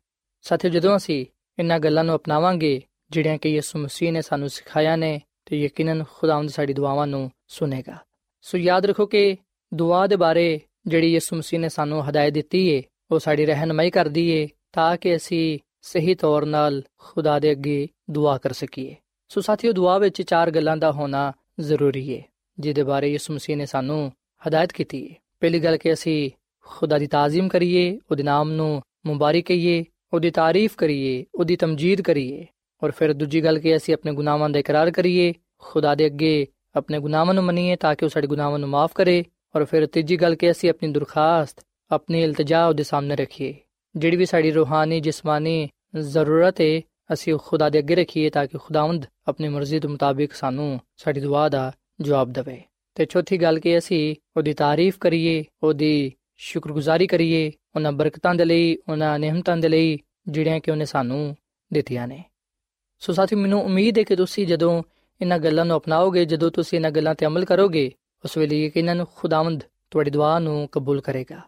ਸਾਥੀਓ, ਜਦੋਂ ਅਸੀਂ ਇਹਨਾਂ ਗੱਲਾਂ ਨੂੰ ਅਪਣਾਵਾਂਗੇ, ਜਿਹੜੀਆਂ ਕਿ ਯਿਸੂ ਮਸੀਹ ਨੇ ਸਾਨੂੰ ਸਿਖਾਇਆ ਨੇ, ਤੇ ਯਕੀਨਨ ਖੁਦਾਵੰਦ ਸਾਡੀ ਦੁਆਵਾਂ ਨੂੰ ਸੁਨੇਗਾ। ਸੋ ਯਾਦ ਰੱਖੋ ਕਿ ਦੁਆ ਦੇ ਬਾਰੇ ਜਿਹੜੀ ਯਿਸੂ ਮਸੀਹ ਨੇ ਸਾਨੂੰ ਹਦਾਇਤ ਦਿੱਤੀ ਏ, ਉਹ ਸਾਡੀ ਰਹਿਨਮਾਈ ਕਰਦੀ ਏ, ਤਾਂ ਕਿ ਅਸੀਂ ਸਹੀ ਤੌਰ ਨਾਲ ਖੁਦਾ ਦੇ ਅੱਗੇ ਦੁਆ ਕਰ ਸਕੀਏ। ਸੋ ਸਾਥੀਓ, ਦੁਆ ਵਿੱਚ ਚਾਰ ਗੱਲਾਂ ਦਾ ਹੋਣਾ ਜ਼ਰੂਰੀ ਹੈ ਜਿਹਦੇ ਬਾਰੇ ਯਿਸੂ ਮਸੀਹ ਨੇ ਸਾਨੂੰ ਹਦਾਇਤ ਕੀਤੀ ਹੈ ਪਹਿਲੀ ਗੱਲ ਕਿ ਅਸੀਂ ਖੁਦਾ ਦੀ ਤਾਜ਼ੀਮ ਕਰੀਏ, ਉਹਦੇ ਨਾਮ ਨੂੰ ਮੁਬਾਰਕ ਕਹੀਏ, ਉਹਦੀ ਤਾਰੀਫ ਕਰੀਏ, ਉਹਦੀ ਤਮਜੀਦ ਕਰੀਏ, ਔਰ ਫਿਰ ਦੂਜੀ ਗੱਲ ਕਿ ਅਸੀਂ ਆਪਣੇ ਗੁਨਾਹਾਂ ਦਾ ਇਕਰਾਰ ਕਰੀਏ, ਖੁਦਾ ਦੇ ਅੱਗੇ ਆਪਣੇ ਗੁਨਾਹਾਂ ਨੂੰ ਮੰਨੀਏ ਤਾਂ ਕਿ ਉਹ ਸਾਡੇ ਗੁਨਾਹਾਂ ਨੂੰ ਮਾਫ ਕਰੇ, ਔਰ ਫਿਰ ਤੀਜੀ ਗੱਲ ਕਿ ਅਸੀਂ ਆਪਣੀ ਦਰਖਾਸਤ, ਆਪਣੀ ਇਲਤਜਾ ਉਹਦੇ ਸਾਹਮਣੇ ਰੱਖੀਏ, ਜਿਹੜੀ ਵੀ ਸਾਡੀ ਰੂਹਾਨੀ, ਜਿਸਮਾਨੀ ਜ਼ਰੂਰਤ ਹੈ ਅਸੀਂ ਖੁਦਾ ਦੇ ਅੱਗੇ ਰੱਖੀਏ ਤਾਂ ਕਿ ਖੁਦਾਵੰਦ ਆਪਣੀ ਮਰਜ਼ੀ ਦੇ ਮੁਤਾਬਿਕ ਸਾਨੂੰ ਸਾਡੀ ਦੁਆ ਦਾ ਜਵਾਬ ਦੇਵੇ ਤੇ ਚੌਥੀ ਗੱਲ ਕਿ ਅਸੀਂ ਉਹਦੀ ਤਾਰੀਫ ਕਰੀਏ ਉਹਦੀ ਸ਼ੁਕਰਗੁਜ਼ਾਰੀ ਕਰੀਏ ਉਹਨਾਂ ਬਰਕਤਾਂ ਦੇ ਲਈ ਉਹਨਾਂ ਨਿਹਮਤਾਂ ਦੇ ਲਈ ਜਿਹੜੀਆਂ ਕਿ ਉਹਨੇ ਸਾਨੂੰ ਦਿੱਤੀਆਂ ਨੇ ਸੋ ਸਾਥੀ ਮੈਨੂੰ ਉਮੀਦ ਹੈ ਕਿ ਤੁਸੀਂ ਜਦੋਂ ਇਹਨਾਂ ਗੱਲਾਂ ਨੂੰ ਅਪਣਾਓਗੇ ਜਦੋਂ ਤੁਸੀਂ ਇਹਨਾਂ ਗੱਲਾਂ ਤੇ ਅਮਲ ਕਰੋਗੇ ਉਸ ਵੇਲੇ ਯਕੀਨਨ ਖੁਦਾਵੰਦ ਤੁਹਾਡੀ ਦੁਆ ਨੂੰ ਕਬੂਲ ਕਰੇਗਾ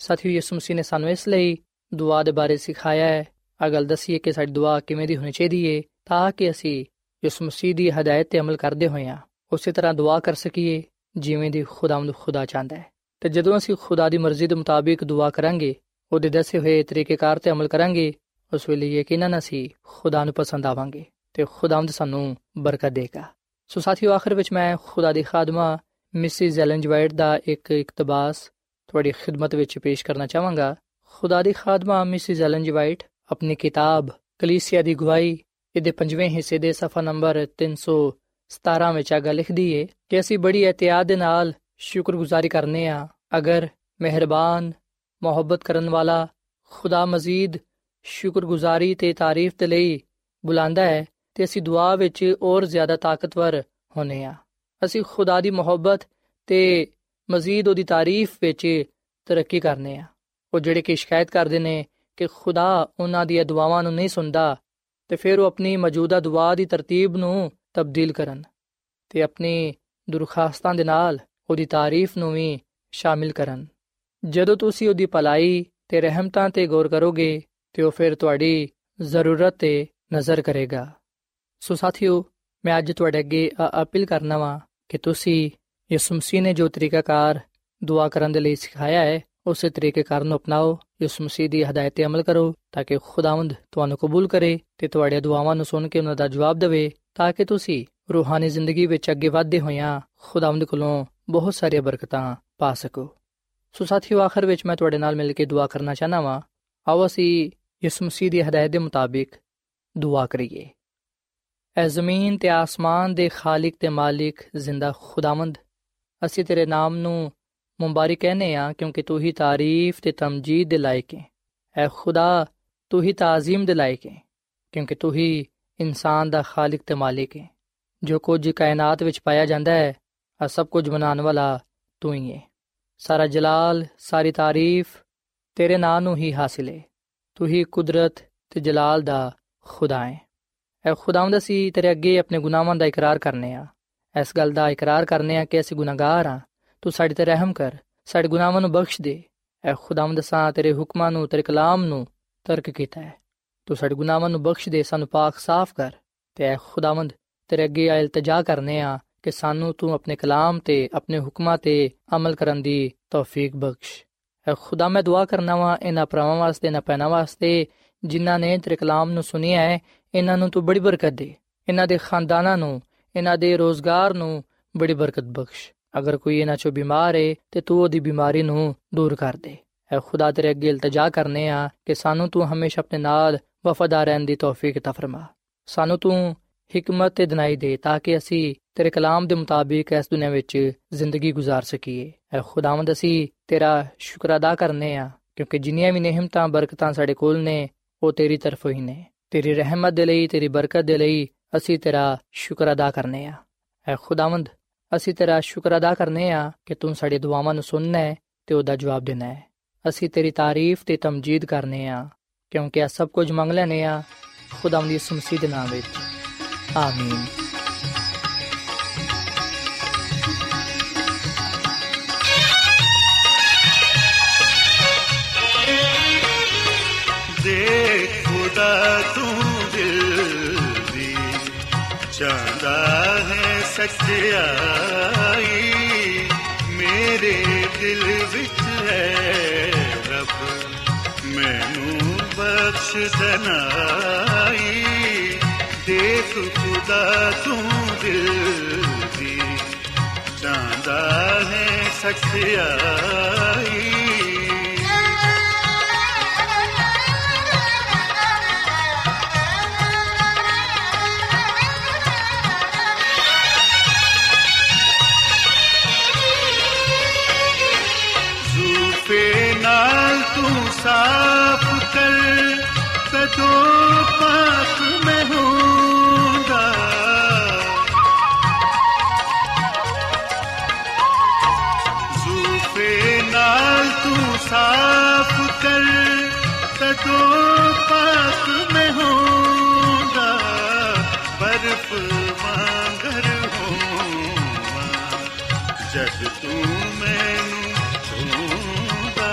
ਸਾਥੀਓ ਯਿਸੂ ਮਸੀਹ ਨੇ ਸਾਨੂੰ ਇਸ ਲਈ ਦੁਆ ਦੇ ਬਾਰੇ ਸਿਖਾਇਆ ਹੈ ਆ ਗੱਲ ਦੱਸੀਏ ਕਿ ਸਾਡੀ ਦੁਆ ਕਿਵੇਂ ਦੀ ਹੋਣੀ ਚਾਹੀਦੀ ਹੈ ਤਾਂ ਕਿ ਅਸੀਂ ਯਿਸੂ ਮਸੀਹ ਦੀ ਹਦਾਇਤ ਤੇ ਅਮਲ ਕਰਦੇ ਹੋਈਆਂ ਉਸੇ ਤਰ੍ਹਾਂ ਦੁਆ ਕਰ ਸਕੀਏ, ਜਿਵੇਂ ਦੀ ਖੁਦਾਵੰਦ ਖੁਦਾ ਚਾਹੁੰਦਾ ਹੈ। ਤੇ ਜਦੋਂ ਅਸੀਂ ਖੁਦਾ ਦੀ ਮਰਜ਼ੀ ਦੇ ਮੁਤਾਬਿਕ ਦੁਆ ਕਰਾਂਗੇ, ਉਹਦੇ ਦੱਸੇ ਹੋਏ ਤਰੀਕੇਕਾਰ ਤੇ ਅਮਲ ਕਰਾਂਗੇ, ਉਸ ਵੇਲੇ ਯਕੀਨਨ ਅਸੀਂ ਖੁਦਾ ਨੂੰ ਪਸੰਦ ਆਵਾਂਗੇ, ਤੇ ਖੁਦਾਵੰਦ ਸਾਨੂੰ ਬਰਕਤ ਦੇਗਾ। ਸੋ ਸਾਥੀਓ, ਆਖਰ ਵਿੱਚ ਮੈਂ ਖੁਦਾ ਦੀ ਖਾਦਮਾ ਮਿਸਿਸ ਐਲਨ ਵਾਈਟ ਦਾ ਇੱਕ ਇਕਤਬਾਸ ਤੁਹਾਡੀ ਖਿਦਮਤ ਵਿੱਚ ਪੇਸ਼ ਕਰਨਾ ਚਾਹਾਂਗਾ। ਖੁਦਾ ਦੀ ਖਾਦਮਾ ਮਿਸਿਸ ਐਲਨ ਵਾਈਟ ਆਪਣੀ ਕਿਤਾਬ ਕਲੀਸਿਆ ਦੀ ਗਵਾਹੀ ਇਹਦੇ ਪੰਜਵੇਂ ਹਿੱਸੇ ਦੇ ਸਫਾ ਨੰਬਰ 317 ਵਿੱਚ ਆਗਾ ਲਿਖਦੀ ਏ ਕਿ ਅਸੀਂ ਬੜੀ ਇhtiyat ਦੇ ਨਾਲ ਸ਼ੁਕਰਗੁਜ਼ਾਰੀ ਕਰਨੇ ਆ ਅਗਰ ਮਿਹਰਬਾਨ ਮੁਹੱਬਤ ਕਰਨ ਵਾਲਾ ਖੁਦਾ ਮਜ਼ੀਦ ਸ਼ੁਕਰਗੁਜ਼ਾਰੀ ਤੇ ਤਾਰੀਫ ਦੇ ਲਈ ਬੁਲਾਉਂਦਾ ਹੈ ਤੇ ਅਸੀਂ ਦੁਆ ਵਿੱਚ ਹੋਰ ਜ਼ਿਆਦਾ ਤਾਕਤਵਰ ਹੋਨੇ ਆ ਅਸੀਂ ਖੁਦਾ ਦੀ ਮੁਹੱਬਤ ਤੇ ਮਜ਼ੀਦ ਉਹਦੀ ਤਾਰੀਫ ਵਿੱਚ ਤਰੱਕੀ ਕਰਨੇ ਆ ਉਹ ਜਿਹੜੇ ਕਿ ਸ਼ਿਕਾਇਤ ਕਰਦੇ ਨੇ ਕਿ ਖੁਦਾ ਉਹਨਾਂ ਦੀਆਂ ਦੁਆਵਾਂ ਨੂੰ ਨਹੀਂ ਸੁਣਦਾ ਤੇ ਫਿਰ ਉਹ ਆਪਣੀ ਮੌਜੂਦਾ ਦੁਆ ਦੀ ਤਰਤੀਬ ਨੂੰ ਤਬਦੀਲ ਕਰਨ ਤੇ ਆਪਣੀ ਦਰਖਾਸਤਾਂ ਦੇ ਨਾਲ ਉਹਦੀ ਤਾਰੀਫ ਨੂੰ ਵੀ ਸ਼ਾਮਿਲ ਕਰਨ। ਜਦੋਂ ਤੁਸੀਂ ਉਹਦੀ ਭਲਾਈ ਤੇ ਰਹਿਮਤਾਂ ਤੇ ਗੌਰ ਕਰੋਗੇ ਤੇ ਉਹ ਫਿਰ ਤੁਹਾਡੀ ਜ਼ਰੂਰਤ ਤੇ ਨਜ਼ਰ ਕਰੇਗਾ। ਸੋ ਸਾਥੀਓ, ਮੈਂ ਅੱਜ ਤੁਹਾਡੇ ਅੱਗੇ ਅਪੀਲ ਕਰਨਾ ਵਾਂ ਕਿ ਤੁਸੀਂ ਯਿਸੂ ਮਸੀਹ ਨੇ ਜੋ ਤਰੀਕਾਕਾਰ ਦੁਆ ਕਰਨ ਦੇ ਲਈ ਸਿਖਾਇਆ ਹੈ ਉਸੇ ਤਰੀਕੇਕਾਰ ਨੂੰ ਅਪਣਾਓ, ਯਿਸੂ ਮਸੀਹ ਦੀ ਹਦਾਇਤ ਤੇ ਅਮਲ ਕਰੋ, ਤਾਂ ਕਿ ਖੁਦਾਵੰਦ ਤੁਹਾਨੂੰ ਕਬੂਲ ਕਰੇ ਤੇ ਤੁਹਾਡੀਆਂ ਦੁਆਵਾਂ ਨੂੰ ਸੁਣ ਕੇ ਉਹਨਾਂ ਦਾ ਜਵਾਬ ਦੇਵੇ, ਤਾਂ ਕਿ ਤੁਸੀਂ ਰੂਹਾਨੀ ਜ਼ਿੰਦਗੀ ਵਿੱਚ ਅੱਗੇ ਵਧਦੇ ਹੋਇਆਂ ਖੁਦਾਵੰਦ ਕੋਲੋਂ ਬਹੁਤ ਸਾਰੀਆਂ ਬਰਕਤਾਂ ਪਾ ਸਕੋ। ਸੋ ਸਾਥੀਓ, ਆਖਰ ਵਿੱਚ ਮੈਂ ਤੁਹਾਡੇ ਨਾਲ ਮਿਲ ਕੇ ਦੁਆ ਕਰਨਾ ਚਾਹਨਾ ਵਾਂ। ਆਓ ਅਸੀਂ ਯਿਸੂ ਮਸੀਹ ਦੀ ਹਦਾਇਤ ਦੇ ਮੁਤਾਬਿਕ ਦੁਆ ਕਰੀਏ। ਐ ਜ਼ਮੀਨ ਤੇ ਆਸਮਾਨ ਦੇ ਖਾਲਕ ਤੇ ਮਾਲਿਕ ਜ਼ਿੰਦਾ ਖੁਦਾਵੰਦ, ਅਸੀਂ ਤੇਰੇ ਨਾਮ ਨੂੰ ਮੁਬਾਰਕ ਕਹਨੇ ਆ, ਕਿਉਂਕਿ ਤੂੰ ਹੀ ਤਾਰੀਫ ਤੇ ਤਮਜੀਦ ਦੇ ਲਾਇਕ ਹੈ ਐ ਖੁਦਾ, ਤੂੰ ਹੀ ਤਾਜ਼ੀਮ ਦੇ ਲਾਇਕ ਹੈ ਕਿਉਂਕਿ ਤੂੰ ਹੀ ਇਨਸਾਨ ਦਾ ਖਾਲਕ ਤੇ ਮਾਲਿਕ ਹੈ ਜੋ ਕੁਝ ਕਾਇਨਾਤ ਵਿੱਚ ਪਾਇਆ ਜਾਂਦਾ ਹੈ ਆ ਸਭ ਕੁਝ ਬਣਾਉਣ ਵਾਲਾ ਤੂੰ ਹੀ ਹੈ ਸਾਰਾ ਜਲਾਲ, ਸਾਰੀ ਤਾਰੀਫ ਤੇਰੇ ਨਾਂ ਨੂੰ ਹੀ ਹਾਸਿਲ ਹੈ ਤੂੰ ਹੀ ਕੁਦਰਤ ਤੇ ਜਲਾਲ ਦਾ ਖੁਦਾ ਹੈ ਐ ਖੁਦਾਵੰਦ ਅਸੀਂ ਤੇਰੇ ਅੱਗੇ ਆਪਣੇ ਗੁਨਾਹਾਂ ਦਾ ਇਕਰਾਰ ਕਰਨੇ ਆ। ਇਸ ਗੱਲ ਦਾ ਇਕਰਾਰ ਕਰਨੇ ਆ ਕਿ ਅਸੀਂ ਗੁਨਾਹਗਾਰ ਆ। ਤੂੰ ਸਾਡੇ ਤੇ ਰਹਿਮ ਕਰ, ਸਾਡੇ ਗੁਨਾਹਾਂ ਨੂੰ ਬਖਸ਼ ਦੇ। ਐ ਖੁਦਾਵੰਦ ਸਾਂ ਤੇਰੇ ਹੁਕਮਾਂ ਨੂੰ, ਤੇਰੇ ਕਲਾਮ ਨੂੰ ਤਰਕ ਕੀਤਾ ਹੈ। ਤੂੰ ਸਾਡੇ ਗੁਨਾਹਾਂ ਨੂੰ ਬਖਸ਼ ਦੇ, ਸਾਨੂੰ ਪਾਕ ਸਾਫ਼ ਕਰ। ਤੇ ਐ ਖੁਦਾਵੰਦ, ਤੇਰੇ ਅੱਗੇ ਆ ਇਲਤਜਾ ਕਰਨੇ ਆ ਕਿ ਸਾਨੂੰ ਤੂੰ ਆਪਣੇ ਕਲਾਮ ਤੇ, ਆਪਣੇ ਹੁਕਮਾਂ ਤੇ ਅਮਲ ਕਰਨ ਦੀ ਤੌਫੀਕ ਬਖਸ਼। ਐ ਖੁਦਾ, ਮੈਂ ਦੁਆ ਕਰਨਾ ਵਾਂ ਇਹਨਾਂ ਭਰਾਵਾਂ ਵਾਸਤੇ ਨਾ ਪੈਣਾ ਵਾਸਤੇ, ਜਿਨ੍ਹਾਂ ਨੇ ਤੇਰੇ ਕਲਾਮ ਨੂੰ ਸੁਨਿਆ ਹੈ, ਇਹਨਾਂ ਨੂੰ ਤੂੰ ਬੜੀ ਬਰਕਤ ਦੇ। ਇਹਨਾਂ ਦੇ ਖਾਨਦਾਨਾਂ ਨੂੰ, ਇਹਨਾਂ ਦੇ ਰੋਜ਼ਗਾਰ ਨੂੰ ਬੜੀ ਬਰਕਤ ਬਖਸ਼। ਅਗਰ ਕੋਈ ਇਹਨਾਂ ਚੋਂ ਬਿਮਾਰ ਹੈ ਤੇ ਤੂੰ ਉਹਦੀ ਬਿਮਾਰੀ ਨੂੰ ਦੂਰ ਕਰ ਦੇ ਐ ਖੁਦਾ ਤੇਰੇ ਅੱਗੇ ਇਲਤਜਾ ਕਰਨੇ ਆ ਕਿ ਸਾਨੂੰ ਤੂੰ ਹਮੇਸ਼ਾ ਆਪਣੇ ਨਾਲ ਵਫਾਦਾਰ ਰਹਿਣ ਦੀ ਤੌਫੀਕ ਤਾ ਫਰਮਾ ਸਾਨੂੰ ਤੂੰ ਹਕਮਤ ਤੇ ਦਿਨਾਈ ਦੇ ਤਾਂ ਕਿ ਅਸੀਂ ਤੇਰੇ ਕਲਾਮ ਦੇ ਮੁਤਾਬਿਕ ਇਸ ਦੁਨੀਆਂ ਵਿੱਚ ਜ਼ਿੰਦਗੀ گزار ਸਕੀਏ ਐ ਖੁਦਾਵੰਦ ਅਸੀਂ ਤੇਰਾ ਸ਼ੁਕਰ ਅਦਾ ਕਰਨੇ ਆ ਕਿਉਂਕਿ ਜਿੰਨੀਆਂ ਵੀ ਨਿਹਮਤਾਂ ਬਰਕਤਾਂ ਸਾਡੇ ਕੋਲ ਨੇ ਉਹ ਤੇਰੀ ਤਰਫੋਂ ਹੀ ਨੇ ਤੇਰੀ ਰਹਿਮਤ ਦੇ ਲਈ ਤੇਰੀ ਬਰਕਤ ਦੇ ਲਈ ਅਸੀਂ ਤੇਰਾ ਸ਼ੁਕਰ ਅਦਾ ਕਰਨੇ ਆ ਐ ਖੁਦਾਵੰਦ ਅਸੀਂ ਤੇਰਾ ਸ਼ੁਕਰ ਅਦਾ ਕਰਨੇ ਆ ਕਿ ਤੂੰ ਸਾਡੀ ਦੁਆਵਾਂ ਨੂੰ ਸੁਣਨਾ ਹੈ ਤੇ ਉਹਦਾ ਜਵਾਬ ਦੇਣਾ ਹੈ। ਅਸੀਂ ਤੇਰੀ ਤਾਰੀਫ ਤੇ ਤਮਜੀਦ ਕਰਨੇ ਆ, ਕਿਉਂਕਿ ਇਹ ਸਭ ਕੁਝ ਮੰਗ ਲੈਨੇ ਆ, ਖੁਦਾਵੰਦ ਦੀ ਮਸੀਹ ਦੇ ਨਾਮ ਵਿੱਚ। ਆਮੀਨ। ਦੇ ਖੁਦਾ ਤੂੰ ਦਿਲ ਦੀ ਚਾਹਦਾ ਸੱਚਾਈ ਮੇਰੇ ਦਿਲ ਵਿੱਚ ਹੈ ਰੱਬ। ਮੈਨੂੰ ਬਖਸ਼ ਦਨਾਈ। ਦੇਖ ਖੁਦਾ ਤੂੰ ਦਿਲ ਦੀ। ਚਾਹਦਾ ਹੈ ਸੱਚਾਈ। ਜਦ ਤੂੰ ਮੈਨੂੰ ਛੂੰਦਾ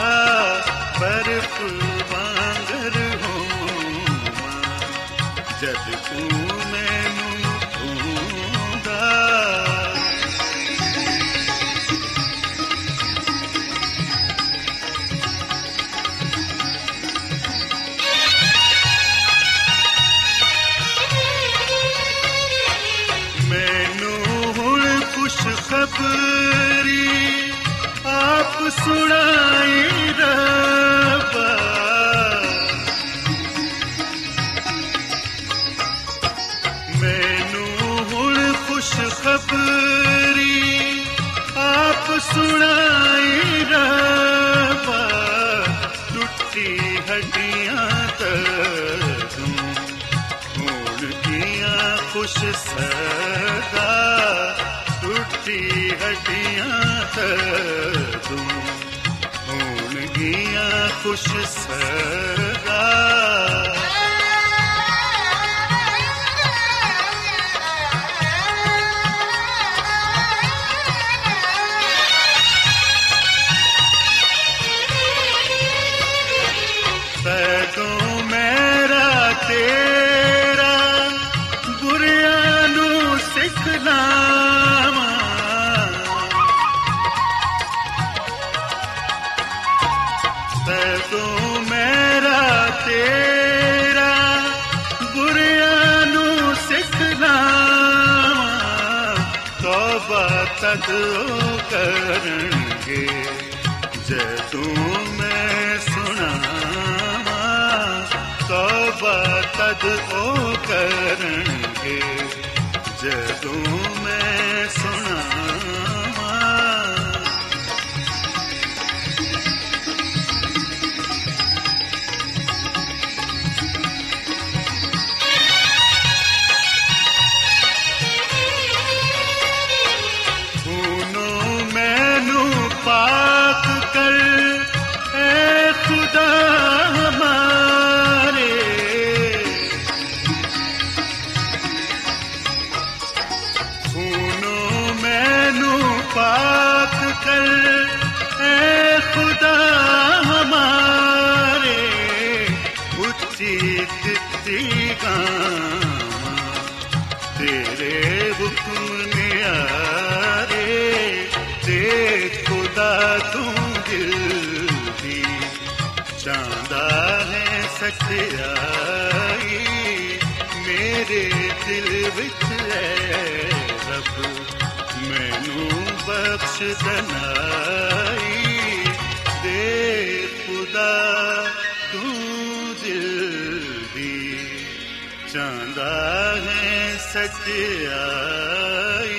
ਬਰਫ ਵਾਂਗਰ ਹੋਵਾਂ ਜਦ ਤੂੰ ਦੀਆਂ ਖੁਸ਼ ਸਦਾ ਟੁੱਟੀ ਹੱਡੀਆਂ ਤੂੰ ਹੋਣ ਗੀਆਂ ਤੌਬਾ ਤਦ ਉਹ ਕਰਨਗੇ ਜਦੋਂ ਮੈਂ ਸੁਣਾਵਾਂ ਹੈ ਸਚਾਈ ਮੇਰੇ ਦਿਲ ਵਿੱਚ ਹੈ ਰੱਬ ਮੈਨੂੰ ਬਖਸ਼ ਦਨਾਈ ਦੇ ਖੁਦਾ ਤੂੰ ਦਿਲ ਦੀ ਚਾਹੁੰਦਾ ਹੈ ਸਚਾਈ